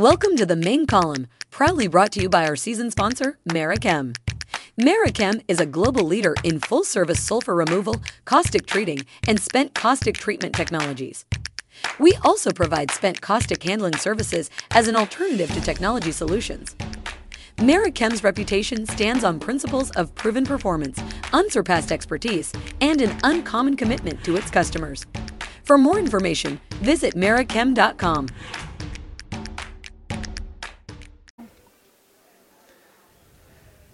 Welcome to the main column, proudly brought to you by our season sponsor, Merichem. Merichem is a global leader in full service sulfur removal, caustic treating, and spent caustic treatment technologies. We also provide spent caustic handling services as an alternative to technology solutions. Merichem's reputation stands on principles of proven performance, unsurpassed expertise, and an uncommon commitment to its customers. For more information, visit merichem.com.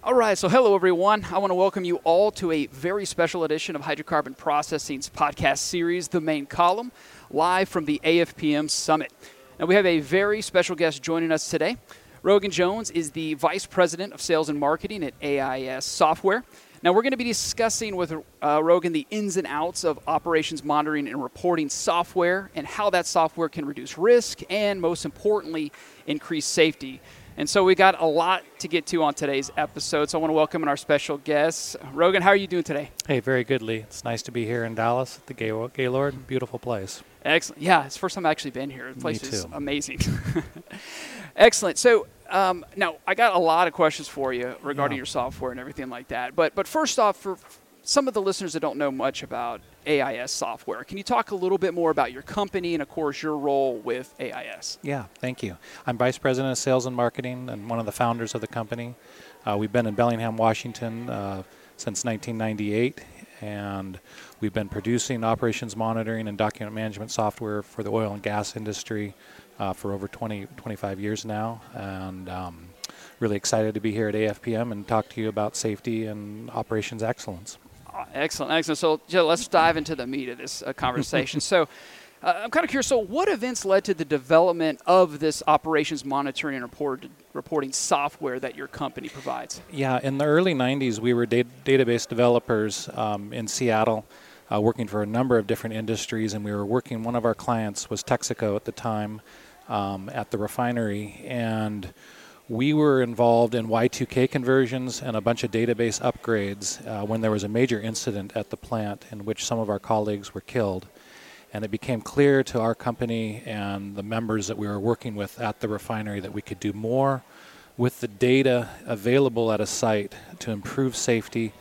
All right, so hello everyone. I want to welcome you all to a very special edition of Hydrocarbon Processing's podcast series, The Main Column, live from the AFPM Summit. Now, we have a very special guest joining us today. Rogan Jones is the Vice President of Sales and Marketing at AIS Software. Now, we're going to be discussing with uh, Rogan the ins and outs of operations monitoring and reporting software and how that software can reduce risk and, most importantly, increase safety. And so we got a lot to get to on today's episode. So I want to welcome in our special guests. Rogan, how are you doing today? Hey, very good, Lee. It's nice to be here in Dallas at the Gay- Gaylord. Beautiful place. Excellent. Yeah, it's the first time I've actually been here. The place is amazing. Excellent. So um, now I got a lot of questions for you regarding Yeah. your software and everything like that. But but first off, for some of the listeners that don't know much about AIS software, can you talk a little bit more about your company and of course your role with AIS? Yeah, thank you. I'm Vice President of Sales and Marketing and one of the founders of the company. Uh, we've been in Bellingham, Washington uh, since 1998, and we've been producing operations monitoring and document management software for the oil and gas industry uh, for over 20, 25 years now. And um, really excited to be here at AFPM and talk to you about safety and operations excellence. Excellent, excellent. So let's dive into the meat of this uh, conversation. so. Uh, I'm kind of curious. So, what events led to the development of this operations monitoring and report, reporting software that your company provides? Yeah, in the early 90s, we were da- database developers um, in Seattle, uh, working for a number of different industries, and we were working. One of our clients was Texaco at the time um, at the refinery, and we were involved in Y2K conversions and a bunch of database upgrades uh, when there was a major incident at the plant in which some of our colleagues were killed. And it became clear to our company and the members that we were working with at the refinery that we could do more with the data available at a site to improve safety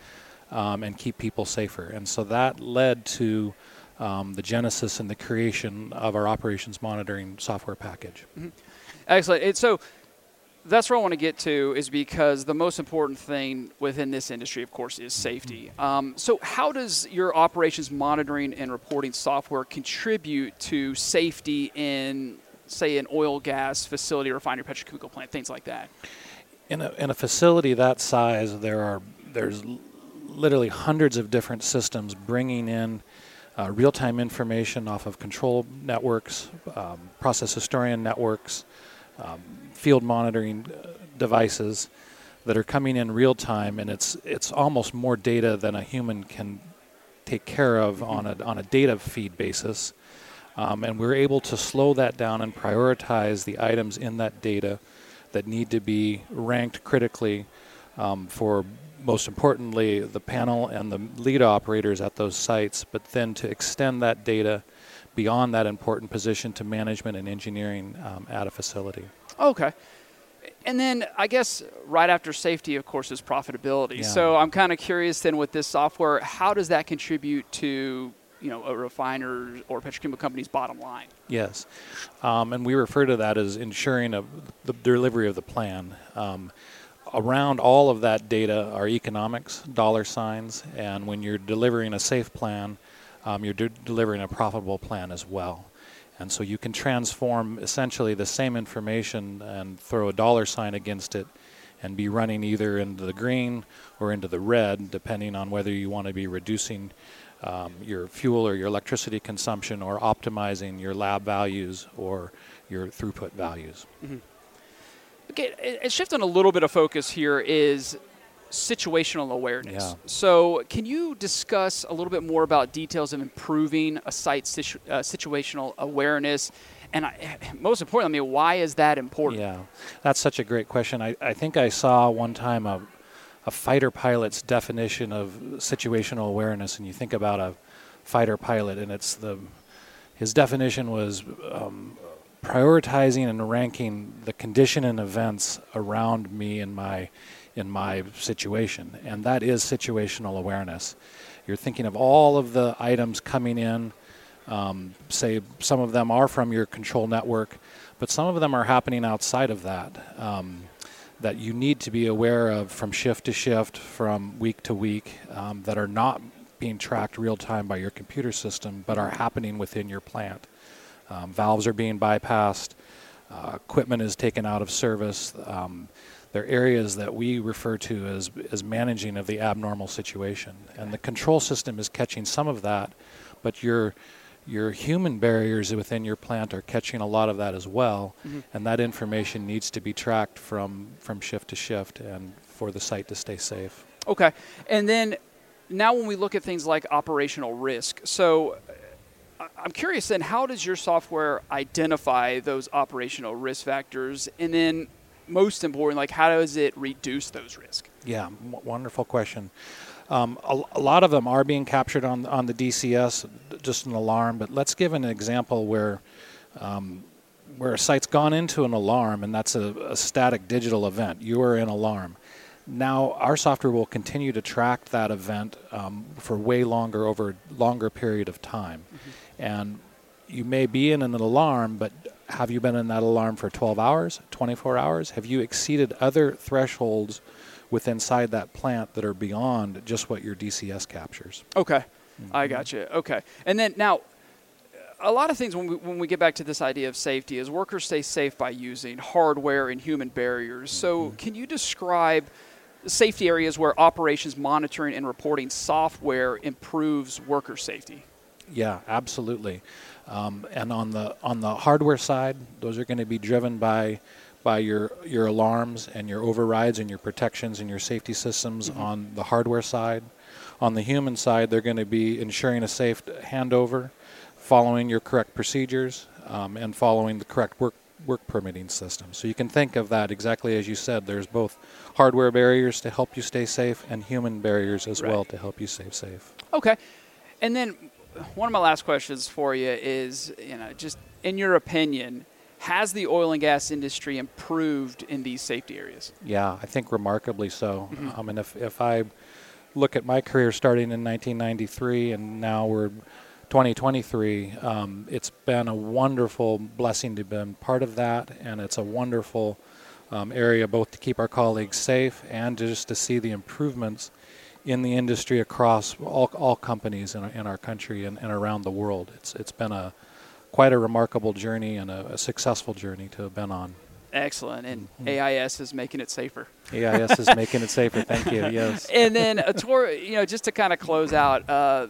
um, and keep people safer. And so that led to um, the genesis and the creation of our operations monitoring software package. Excellent. And so that's where I want to get to is because the most important thing within this industry, of course, is safety. Um, so, how does your operations monitoring and reporting software contribute to safety in, say, an oil gas facility, refinery, petrochemical plant, things like that? In a, in a facility that size, there are there's literally hundreds of different systems bringing in uh, real-time information off of control networks, um, process historian networks, um, field monitoring uh, devices that are coming in real time, and it's it's almost more data than a human can take care of on a on a data feed basis. Um, and we're able to slow that down and prioritize the items in that data that need to be ranked critically um, for most importantly the panel and the lead operators at those sites, but then to extend that data beyond that important position to management and engineering um, at a facility. Okay. And then I guess right after safety, of course, is profitability. Yeah. So I'm kind of curious then with this software, how does that contribute to you know a refiner or petrochemical company's bottom line? Yes, um, and we refer to that as ensuring a, the delivery of the plan. Um, around all of that data are economics, dollar signs, and when you're delivering a safe plan, um, you're de- delivering a profitable plan as well. And so you can transform essentially the same information and throw a dollar sign against it and be running either into the green or into the red, depending on whether you want to be reducing um, your fuel or your electricity consumption or optimizing your lab values or your throughput values. Okay, and- and shifting a little bit of focus here is situational awareness. Yeah. So, can you discuss a little bit more about details of improving a site's situ- uh, situational awareness? And I, most importantly, I mean, why is that important? Yeah, that's such a great question. I, I think I saw one time a, a fighter pilot's definition of situational awareness, and you think about a fighter pilot, and it's the his definition was um, prioritizing and ranking the condition and events around me and my in my situation, and that is situational awareness. You're thinking of all of the items coming in. Um, say some of them are from your control network, but some of them are happening outside of that. Um, that you need to be aware of from shift to shift, from week to week, um, that are not being tracked real time by your computer system, but are happening within your plant. Um, valves are being bypassed, uh, equipment is taken out of service. Um, they're areas that we refer to as, as managing of the abnormal situation. And the control system is catching some of that, but your, your human barriers within your plant are catching a lot of that as well. Mm-hmm. And that information needs to be tracked from, from shift to shift and for the site to stay safe. Okay. And then now when we look at things like operational risk, so I'm curious then, how does your software identify those operational risk factors? And then, most important, like how does it reduce those risks? Yeah, w- wonderful question. Um, a, a, lot of them are being captured on on the DCS, just an alarm. But let's give an example where um, where a site's gone into an alarm, and that's a, a static digital event. You are in alarm. Now our software will continue to track that event um, for way longer over longer period of time. Mm-hmm. And you may be in an alarm, but have you been in that alarm for 12 hours, 24 hours? Have you exceeded other thresholds within inside that plant that are beyond just what your DCS captures? Okay, mm-hmm. I got you. Okay, and then now, a lot of things when we, when we get back to this idea of safety is workers stay safe by using hardware and human barriers. Mm-hmm. So, can you describe? safety areas where operations monitoring and reporting software improves worker safety. Yeah, absolutely. Um, and on the on the hardware side, those are going to be driven by by your your alarms and your overrides and your protections and your safety systems mm-hmm. on the hardware side. On the human side, they're going to be ensuring a safe handover, following your correct procedures, um, and following the correct work work permitting system. So you can think of that exactly as you said. There's both hardware barriers to help you stay safe and human barriers as right. well to help you stay safe. Okay. And then one of my last questions for you is, you know, just in your opinion, has the oil and gas industry improved in these safety areas? Yeah, I think remarkably so. Mm-hmm. I mean, if, if I look at my career starting in 1993 and now we're 2023, um, it's been a wonderful blessing to be part of that, and it's a wonderful um, area both to keep our colleagues safe and just to see the improvements in the industry across all, all companies in our, in our country and, and around the world. It's, it's been a quite a remarkable journey and a, a successful journey to have been on. Excellent. And mm-hmm. AIS is making it safer. AIS is making it safer. Thank you. Yes. And then, a tour, you know, just to kind of close out, uh,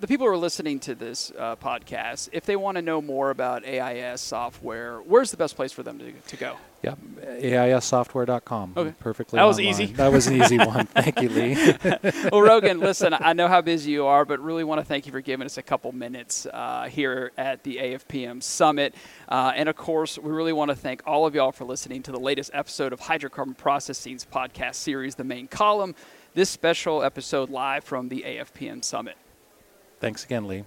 the people who are listening to this uh, podcast, if they want to know more about AIS software, where's the best place for them to, to go? Yeah, AISsoftware.com. Okay. Perfectly. That was online. easy. That was an easy one. Thank you, Lee. well, Rogan, listen, I know how busy you are, but really want to thank you for giving us a couple minutes uh, here at the AFPM Summit. Uh, and of course, we really want to thank all of y'all for listening to the latest episode of Hydrocarbon Processing's podcast series, The Main Column. This special episode live from the AFPM Summit. Thanks again, Lee.